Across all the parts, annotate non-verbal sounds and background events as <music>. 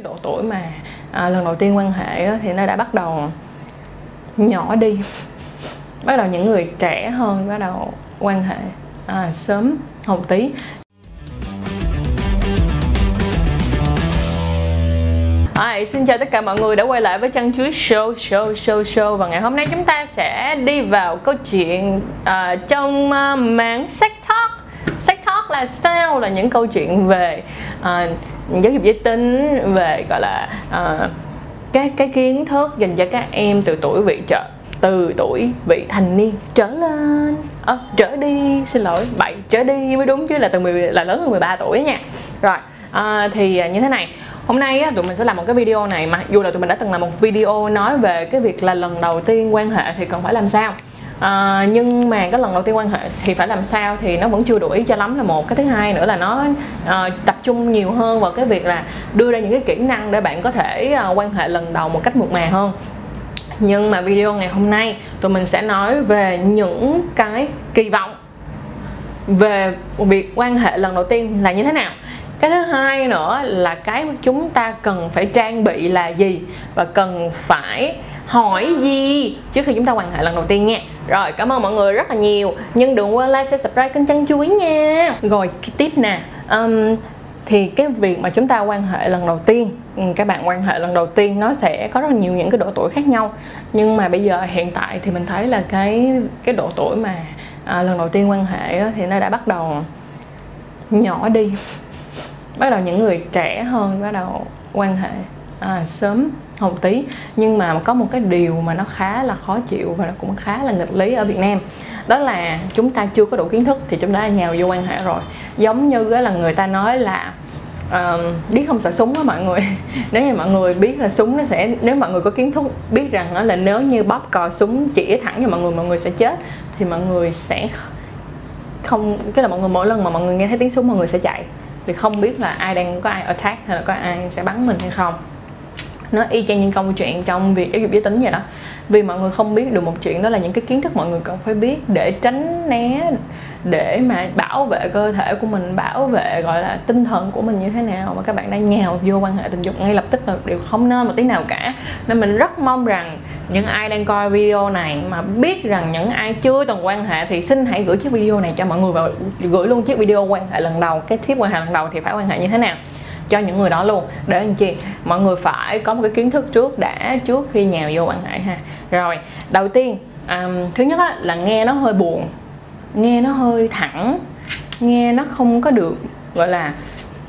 cái độ tuổi mà à, lần đầu tiên quan hệ á, thì nó đã bắt đầu nhỏ đi. <laughs> Bắt đầu những người trẻ hơn bắt đầu quan hệ à, sớm hồng tí À, xin chào tất cả mọi người đã quay lại với chân chuối show show show show. Và ngày hôm nay chúng ta sẽ đi vào câu chuyện uh, trong uh, mảng sex là sao là những câu chuyện về uh, giáo dục giới tính về gọi là uh, cái cái kiến thức dành cho các em từ tuổi vị trợ từ tuổi vị thành niên trở lên. À, trở đi xin lỗi bảy trở đi mới đúng chứ là từ 10 là lớn hơn 13 tuổi nha. Rồi à, thì như thế này hôm nay á, tụi mình sẽ làm một cái video này mà dù là tụi mình đã từng làm một video nói về cái việc là lần đầu tiên quan hệ thì cần phải làm sao? À, nhưng mà cái lần đầu tiên quan hệ thì phải làm sao thì nó vẫn chưa đủ ý cho lắm là một. Cái thứ hai nữa là nó à, tập trung nhiều hơn vào cái việc là đưa ra những cái kỹ năng để bạn có thể à, quan hệ lần đầu một cách mượt mà hơn. Nhưng mà video ngày hôm nay tụi mình sẽ nói về những cái kỳ vọng về việc quan hệ lần đầu tiên là như thế nào. Cái thứ hai nữa là cái chúng ta cần phải trang bị là gì và cần phải hỏi gì? Trước khi chúng ta quan hệ lần đầu tiên nha. Rồi cảm ơn mọi người rất là nhiều. Nhưng đừng quên like share subscribe kênh chân chuối nha. Rồi cái tiếp nè. Um, thì cái việc mà chúng ta quan hệ lần đầu tiên ừ, các bạn quan hệ lần đầu tiên nó sẽ có rất nhiều những cái độ tuổi khác nhau. Nhưng mà bây giờ hiện tại thì mình thấy là cái cái độ tuổi mà à, lần đầu tiên quan hệ á, thì nó đã bắt đầu nhỏ đi. <laughs> Bắt đầu những người trẻ hơn bắt đầu quan hệ à, sớm hồng tí. Nhưng mà có một cái điều mà nó khá là khó chịu và nó cũng khá là nghịch lý ở Việt Nam. Đó là chúng ta chưa có đủ kiến thức thì chúng ta đã nhào vô quan hệ rồi. Giống như là người ta nói là uh, biết không sợ súng á mọi người. <laughs> Nếu như mọi người biết là súng nó sẽ nếu mọi người có kiến thức biết rằng đó là nếu như bóp cò súng chỉ thẳng cho mọi người mọi người sẽ chết. Thì mọi người sẽ không cái là mọi người mỗi lần mà mọi người nghe thấy tiếng súng mọi người sẽ chạy. Vì không biết là ai đang có ai attack hay là có ai sẽ bắn mình hay không nó y chang những câu chuyện trong việc giáo dục giới tính vậy đó. Vì mọi người không biết được một chuyện đó là những cái kiến thức mọi người cần phải biết để tránh né, để mà bảo vệ cơ thể của mình, bảo vệ, gọi là, tinh thần của mình như thế nào mà các bạn đang nhào vô quan hệ tình dục ngay lập tức là điều không nên một tí nào cả. Nên mình rất mong rằng những ai đang coi video này mà biết rằng những ai chưa từng quan hệ thì xin hãy gửi chiếc video này cho mọi người và gửi luôn chiếc video quan hệ lần đầu, cái tip quan hệ lần đầu thì phải quan hệ như thế nào cho những người đó luôn. Để anh chị mọi người phải có một cái kiến thức trước đã trước khi nhào vô quan hệ ha. Rồi đầu tiên um, thứ nhất á, là nghe nó hơi buồn nghe nó hơi thẳng nghe nó không có được gọi là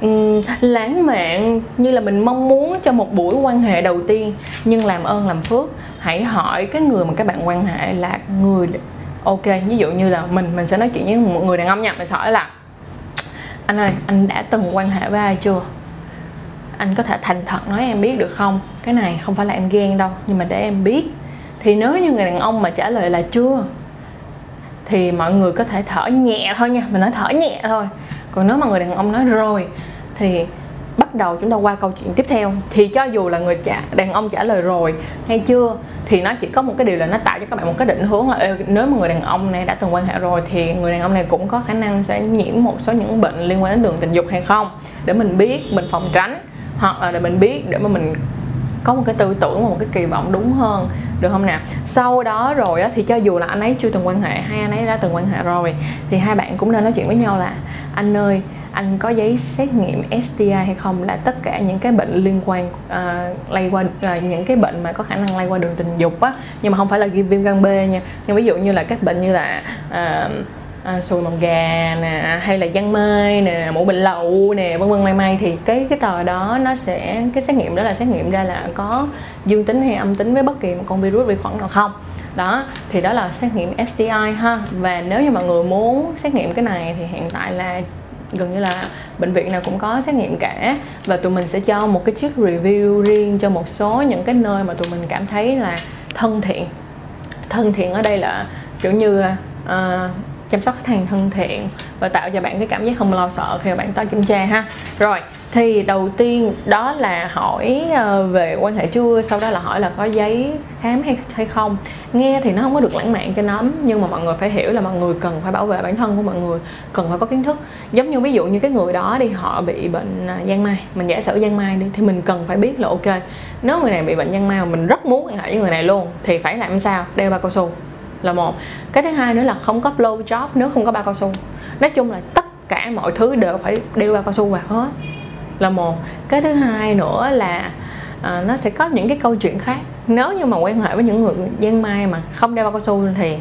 um, lãng mạn như là mình mong muốn cho một buổi quan hệ đầu tiên nhưng làm ơn làm phước. Hãy hỏi cái người mà các bạn quan hệ là người ok ví dụ như là mình mình sẽ nói chuyện với một người đàn ông nha. Mình sẽ hỏi là anh ơi anh đã từng quan hệ với ai chưa? Anh có thể thành thật nói em biết được không? Cái này không phải là em ghen đâu, nhưng mà để em biết. Thì nếu như người đàn ông mà trả lời là chưa, thì mọi người có thể thở nhẹ thôi nha. Mình nói thở nhẹ thôi. Còn nếu mà người đàn ông nói rồi, thì bắt đầu chúng ta qua câu chuyện tiếp theo. Thì cho dù là người trả, đàn ông trả lời rồi hay chưa, thì nó chỉ có một cái điều là nó tạo cho các bạn một cái định hướng là nếu mà người đàn ông này đã từng quan hệ rồi, thì người đàn ông này cũng có khả năng sẽ nhiễm một số những bệnh liên quan đến đường tình dục hay không? Để mình biết, mình phòng tránh hoặc là để mình biết để mà mình có một cái tư tưởng một cái kỳ vọng đúng hơn được không nào sau đó rồi á, thì cho dù là anh ấy chưa từng quan hệ hay anh ấy đã từng quan hệ rồi thì hai bạn cũng nên nói chuyện với nhau là anh ơi anh có giấy xét nghiệm STI hay không? Là tất cả những cái bệnh liên quan uh, lây qua uh, những cái bệnh mà có khả năng lây qua đường tình dục á. Nhưng mà không phải là viêm gan B nha. Nhưng ví dụ như là các bệnh như là uh, à, sùi màu gà nè hay là giăng mai nè mũ bình lậu nè vân vân may may thì cái cái tờ đó nó sẽ cái xét nghiệm đó là xét nghiệm ra là có dương tính hay âm tính với bất kỳ một con virus vi khuẩn nào không. Đó thì đó là xét nghiệm STI ha. Và nếu như mọi người muốn xét nghiệm cái này thì hiện tại là gần như là bệnh viện nào cũng có xét nghiệm cả. Và tụi mình sẽ cho một cái chiếc review riêng cho một số những cái nơi mà tụi mình cảm thấy là thân thiện. Thân thiện ở đây là kiểu như uh, chăm sóc khách hàng thân thiện và tạo cho bạn cái cảm giác không lo sợ khi mà bạn tới kiểm tra ha. Rồi, thì đầu tiên đó là hỏi ờ, về quan hệ chưa? Sau đó là hỏi là có giấy khám hay hay không? Nghe thì nó không có được lãng mạn cho lắm, nhưng mà mọi người phải hiểu là mọi người cần phải bảo vệ bản thân của mọi người, cần phải có kiến thức. Giống như ví dụ như cái người đó đi, họ bị bệnh à, giang mai, mình giả sử giang mai đi, thì mình cần phải biết là ok, nếu người này bị bệnh giang mai mà mình rất muốn quan hệ với người này luôn, thì phải làm sao? Đeo bao cao su là một. Cái thứ hai nữa là không có blow job nếu không có bao cao su. Nói chung là tất cả mọi thứ đều phải đeo bao cao su vào hết là một. Cái thứ hai nữa là à, nó sẽ có những cái câu chuyện khác. Nếu như mà quan hệ với những người gian mai mà không đeo bao cao su thì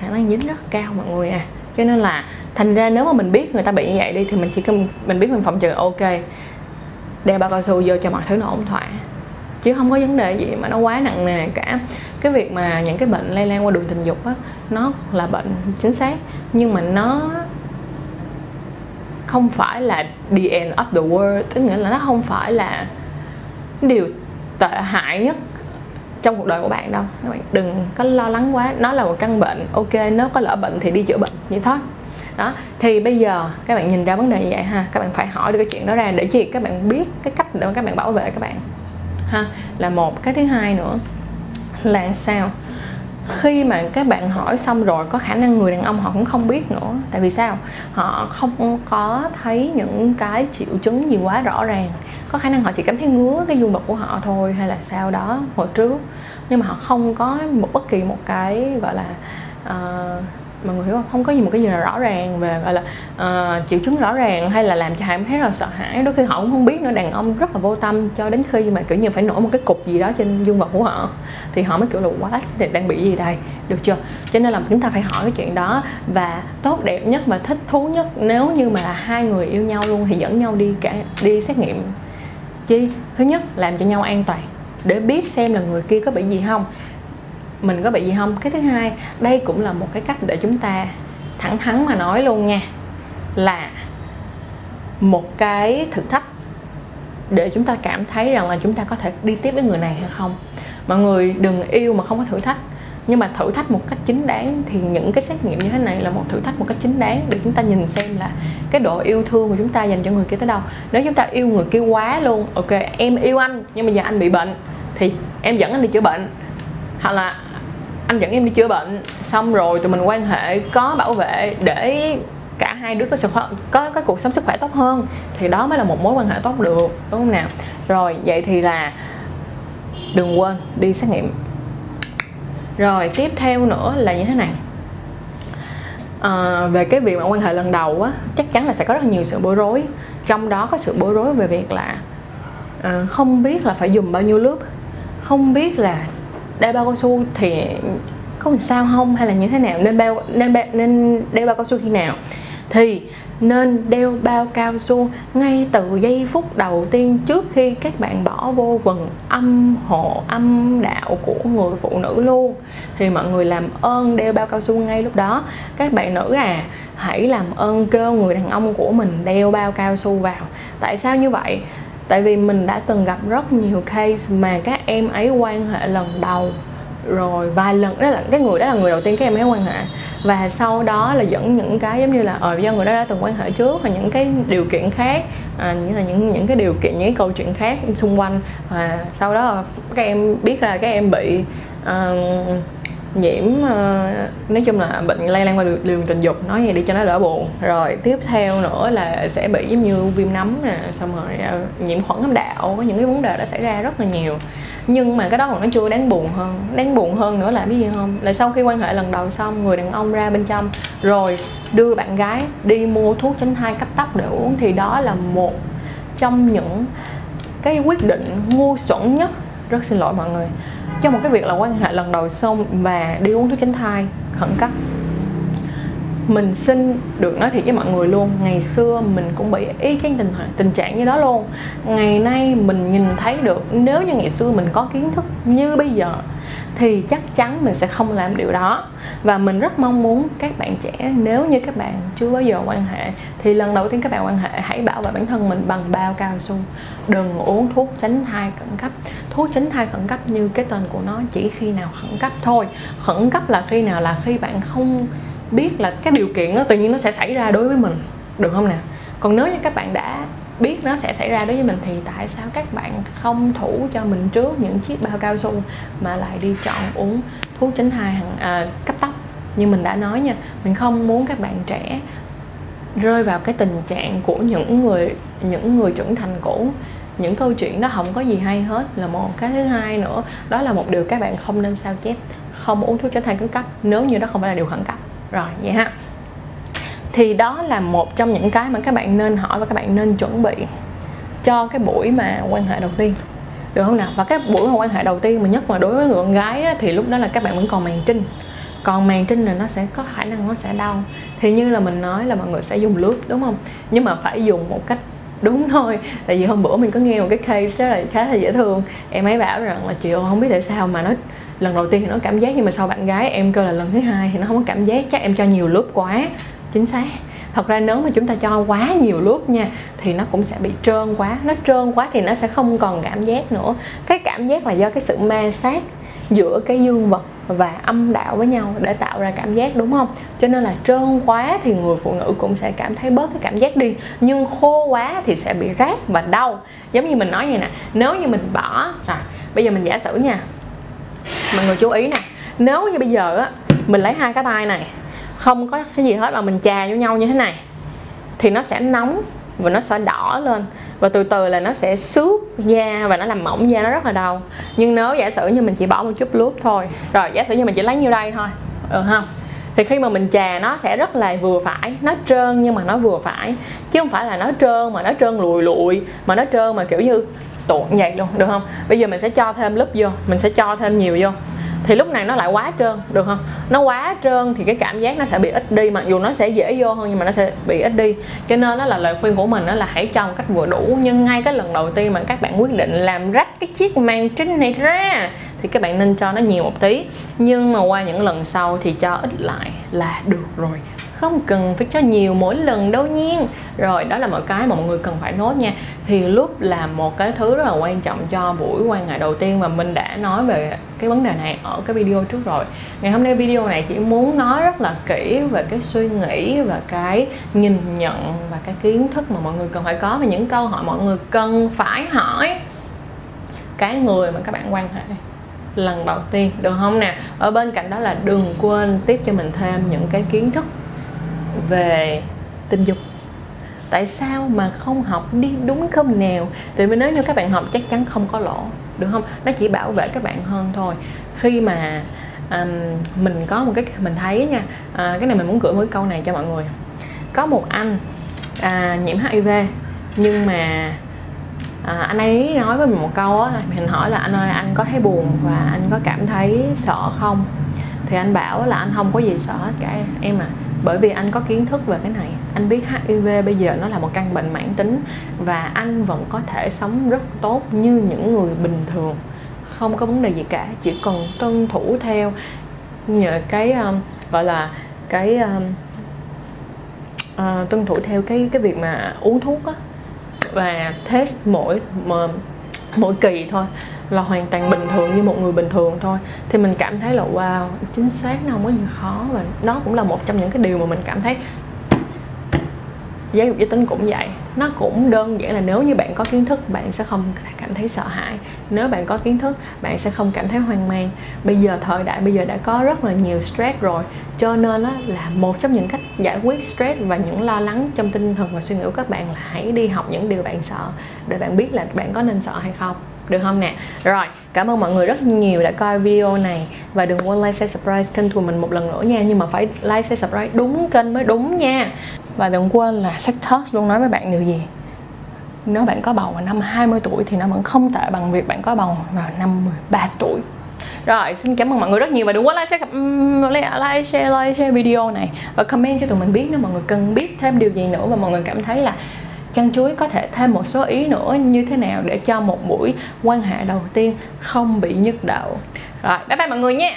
khả năng dính rất cao mọi người à. Cho nên là thành ra nếu mà mình biết người ta bị như vậy đi thì mình chỉ cần mình biết mình phòng trừ ok đeo bao cao su vô cho mọi thứ nó ổn thỏa chứ không có vấn đề gì mà nó quá nặng nề cả. Cái việc mà những cái bệnh lây lan qua đường tình dục á, nó là bệnh chính xác, nhưng mà nó không phải là the end of the world, tức nghĩa là nó không phải là điều tệ hại nhất trong cuộc đời của bạn đâu. Các bạn đừng có lo lắng quá, nó là một căn bệnh, ok, nếu có lỡ bệnh thì đi chữa bệnh, vậy thôi. Đó, thì bây giờ các bạn nhìn ra vấn đề như vậy ha, các bạn phải hỏi được cái chuyện đó ra để chi các bạn biết cái cách để các bạn bảo vệ các bạn ha. Là một cái thứ hai nữa là sao? Khi mà các bạn hỏi xong rồi có khả năng người đàn ông họ cũng không biết nữa. Tại vì sao? Họ không có thấy những cái triệu chứng gì quá rõ ràng. Có khả năng họ chỉ cảm thấy ngứa cái dương vật của họ thôi hay là sao đó hồi trước. Nhưng mà họ không có một bất kỳ một cái gọi là uh, mọi người hiểu không? Không có gì một cái gì là rõ ràng về gọi là uh, triệu chứng rõ ràng hay là làm cho họ thấy là sợ hãi. Đôi khi họ cũng không biết nữa đàn ông rất là vô tâm cho đến khi mà kiểu như phải nổi một cái cục gì đó trên dương vật của họ thì họ mới kiểu là quá thì đang bị gì đây? Được chưa? Cho nên là chúng ta phải hỏi cái chuyện đó. Và tốt đẹp nhất và thích thú nhất nếu như mà là hai người yêu nhau luôn thì dẫn nhau đi cả đi xét nghiệm. Chi? Thứ nhất làm cho nhau an toàn. Để biết xem là người kia có bị gì không mình có bị gì không? Cái thứ hai, đây cũng là một cái cách để chúng ta thẳng thắn mà nói luôn nha, là một cái thử thách để chúng ta cảm thấy rằng là chúng ta có thể đi tiếp với người này hay không. Mọi người đừng yêu mà không có thử thách, nhưng mà thử thách một cách chính đáng thì những cái xét nghiệm như thế này là một thử thách một cách chính đáng để chúng ta nhìn xem là cái độ yêu thương của chúng ta dành cho người kia tới đâu. Nếu chúng ta yêu người kia quá luôn, ok, em yêu anh, nhưng mà giờ anh bị bệnh thì em dẫn anh đi chữa bệnh. Hoặc là anh dẫn em đi chữa bệnh xong rồi tụi mình quan hệ có bảo vệ để cả hai đứa có sức khỏe có cái cuộc sống sức khỏe tốt hơn thì đó mới là một mối quan hệ tốt được đúng không nào? Rồi vậy thì là đừng quên đi xét nghiệm. Rồi tiếp theo nữa là như thế này. À, về cái việc mà quan hệ lần đầu á chắc chắn là sẽ có rất là nhiều sự bối rối. Trong đó có sự bối rối về việc là à, không biết là phải dùng bao nhiêu lớp không biết là đeo bao cao su thì có làm sao không? Hay là như thế nào? Nên bao, nên nên đeo bao cao su khi nào? Thì nên đeo bao cao su ngay từ giây phút đầu tiên trước khi các bạn bỏ vô vần âm hộ, âm đạo của người phụ nữ luôn. Thì mọi người làm ơn đeo bao cao su ngay lúc đó. Các bạn nữ à hãy làm ơn kêu người đàn ông của mình đeo bao cao su vào. Tại sao như vậy? Tại vì mình đã từng gặp rất nhiều case mà các em ấy quan hệ lần đầu rồi vài lần đó là cái người đó là người đầu tiên các em ấy quan hệ. Và sau đó là dẫn những cái giống như là ờ do người đó đã từng quan hệ trước và những cái điều kiện khác à, như là những những cái điều kiện những cái câu chuyện khác xung quanh. Và sau đó các em biết là các em bị uh, nhiễm uh, nói chung là bệnh lây lan qua đường tình dục nói vậy đi cho nó đỡ buồn. Rồi tiếp theo nữa là sẽ bị giống như viêm nấm nè xong rồi uh, nhiễm khuẩn âm đạo có những cái vấn đề đã xảy ra rất là nhiều. Nhưng mà cái đó còn nó chưa đáng buồn hơn. Đáng buồn hơn nữa là biết gì không? Là sau khi quan hệ lần đầu xong người đàn ông ra bên trong rồi đưa bạn gái đi mua thuốc tránh thai cấp tốc để uống thì đó là một trong những cái quyết định ngu xuẩn nhất. Rất xin lỗi mọi người cho một cái việc là quan hệ lần đầu xong và đi uống thuốc tránh thai khẩn cấp. Mình xin được nói thiệt với mọi người luôn, ngày xưa mình cũng bị ý chang tình tình trạng như đó luôn. Ngày nay mình nhìn thấy được, nếu như ngày xưa mình có kiến thức như bây giờ thì chắc chắn mình sẽ không làm điều đó. Và mình rất mong muốn các bạn trẻ, nếu như các bạn chưa bao giờ quan hệ, thì lần đầu tiên các bạn quan hệ, hãy bảo vệ bản thân mình bằng bao cao su. Đừng uống thuốc tránh thai khẩn cấp. Thuốc tránh thai khẩn cấp như cái tên của nó chỉ khi nào khẩn cấp thôi. Khẩn cấp là khi nào là khi bạn không biết là cái điều kiện đó tự nhiên nó sẽ xảy ra đối với mình. Được không nè? Còn nếu như các bạn đã biết nó sẽ xảy ra. Đối với mình thì tại sao các bạn không thủ cho mình trước những chiếc bao cao su mà lại đi chọn uống thuốc tránh thai hàng à, cấp tốc? Như mình đã nói nha mình không muốn các bạn trẻ rơi vào cái tình trạng của những người những người trưởng thành cũ. Những câu chuyện đó không có gì hay hết. Là một cái thứ hai nữa đó là một điều các bạn không nên sao chép. Không uống thuốc tránh thai cấp cấp. Nếu như đó không phải là điều khẩn cấp. Rồi vậy ha thì đó là một trong những cái mà các bạn nên hỏi và các bạn nên chuẩn bị cho cái buổi mà quan hệ đầu tiên. Được không nào? Và cái buổi mà quan hệ đầu tiên mà nhất mà đối với người con gái á, thì lúc đó là các bạn vẫn còn màn trinh. Còn màn trinh là nó sẽ có khả năng nó sẽ đau. Thì như là mình nói là mọi người sẽ dùng lướt đúng không? Nhưng mà phải dùng một cách đúng <laughs> thôi. Tại vì hôm bữa mình có nghe một cái case rất là khá là dễ thương. Em ấy bảo rằng là chị ơi không biết tại sao mà nó lần đầu tiên thì nó cảm giác nhưng mà sau bạn gái em kêu là lần thứ hai thì nó không có cảm giác. Chắc em cho nhiều lớp quá chính xác. Thật ra nếu mà chúng ta cho quá nhiều lớp nha, thì nó cũng sẽ bị trơn quá. Nó trơn quá thì nó sẽ không còn cảm giác nữa. Cái cảm giác là do cái sự ma sát giữa cái dương vật và âm đạo với nhau để tạo ra cảm giác, đúng không? Cho nên là trơn quá thì người phụ nữ cũng sẽ cảm thấy bớt cái cảm giác đi. Nhưng khô quá thì sẽ bị rát và đau. Giống như mình nói vậy nè, nếu như mình bỏ rồi bây giờ mình giả sử nha mọi người chú ý nè, nếu như bây giờ á, mình lấy hai cái tay này không có cái gì hết là mình chà vô nhau như thế này. Thì nó sẽ nóng và nó sẽ đỏ lên. Và từ từ là nó sẽ xước da và nó làm mỏng da nó rất là đau. Nhưng nếu giả sử như mình chỉ bỏ một chút lúp thôi, rồi giả sử như mình chỉ lấy nhiêu đây thôi ừ không thì khi mà mình chà nó sẽ rất là vừa phải. Nó trơn nhưng mà nó vừa phải. Chứ không phải là nó trơn mà nó trơn lùi lụi mà nó trơn mà kiểu như tuột vậy luôn, được không? Bây giờ mình sẽ cho thêm lớp vô, mình sẽ cho thêm nhiều vô thì lúc này nó lại quá trơn, được không? Nó quá trơn thì cái cảm giác nó sẽ bị ít đi, mặc dù nó sẽ dễ vô hơn nhưng mà nó sẽ bị ít đi. Cho nên đó là lời khuyên của mình đó là hãy cho một cách vừa đủ, nhưng ngay cái lần đầu tiên mà các bạn quyết định làm rách cái chiếc mang trinh này ra thì các bạn nên cho nó nhiều một tí. Nhưng mà qua những lần sau thì cho ít lại là được rồi không cần phải cho nhiều mỗi lần đâu nhiên rồi, đó là một cái mà mọi người cần phải nốt nha. Thì lúc là một cái thứ rất là quan trọng cho buổi quan hệ đầu tiên mà mình đã nói về cái vấn đề này ở cái video trước rồi. Ngày hôm nay video này chỉ muốn nói rất là kỹ về cái suy nghĩ và cái nhìn nhận và cái kiến thức mà mọi người cần phải có và những câu hỏi mọi người cần phải hỏi cái người mà các bạn quan hệ lần đầu tiên, được không nè? Ở bên cạnh đó là đừng quên tiếp cho mình thêm những cái kiến thức về tình dục. Tại sao mà không học đi đúng không nào? Tại vì nếu như các bạn học chắc chắn không có lỗ được không? Nó chỉ bảo vệ các bạn hơn thôi. Khi mà um, mình có một cái mình thấy nha uh, cái này mình muốn gửi một cái câu này cho mọi người. Có một anh uh, nhiễm hiv nhưng mà uh, anh ấy nói với mình một câu á mình hỏi là anh ơi anh có thấy buồn và anh có cảm thấy sợ không? Thì anh bảo là anh không có gì sợ hết cả em à bởi vì anh có kiến thức về cái này. Anh biết HIV bây giờ nó là một căn bệnh mãn tính và anh vẫn có thể sống rất tốt như những người bình thường. Không có vấn đề gì cả chỉ cần tuân thủ theo nhờ cái um, gọi là cái um, uh, tuân thủ theo cái cái việc mà uống thuốc á. Và test mỗi mỗi kỳ thôi là hoàn toàn bình thường như một người bình thường thôi. Thì mình cảm thấy là, wow, chính xác, nó không có gì khó và nó cũng là một trong những cái điều mà mình cảm thấy giáo dục giới tính cũng vậy. Nó cũng đơn giản là nếu như bạn có kiến thức, bạn sẽ không cảm thấy sợ hãi. Nếu bạn có kiến thức, bạn sẽ không cảm thấy hoang mang. Bây giờ thời đại, bây giờ đã có rất là nhiều stress rồi, cho nên đó là một trong những cách giải quyết stress và những lo lắng trong tinh thần và suy nghĩ của các bạn là hãy đi học những điều bạn sợ, để bạn biết là bạn có nên sợ hay không được không nè? Rồi, cảm ơn mọi người rất nhiều đã coi video này. Và đừng quên like, share, subscribe kênh của mình một lần nữa nha. Nhưng mà phải like, share, subscribe đúng kênh mới đúng nha. Và đừng quên là Sex Talks luôn nói với bạn điều gì? Nếu bạn có bầu vào năm 20 tuổi thì nó vẫn không tệ bằng việc bạn có bầu vào năm 13 tuổi. Rồi, xin cảm ơn mọi người rất nhiều. Và đừng quên like, share like share like, share video này. Và comment cho tụi mình biết nếu mọi người cần biết thêm điều gì nữa. Và mọi người cảm thấy là chăn chuối có thể thêm một số ý nữa như thế nào để cho một buổi quan hệ đầu tiên không bị nhức đầu? Rồi, bye bye mọi người nha!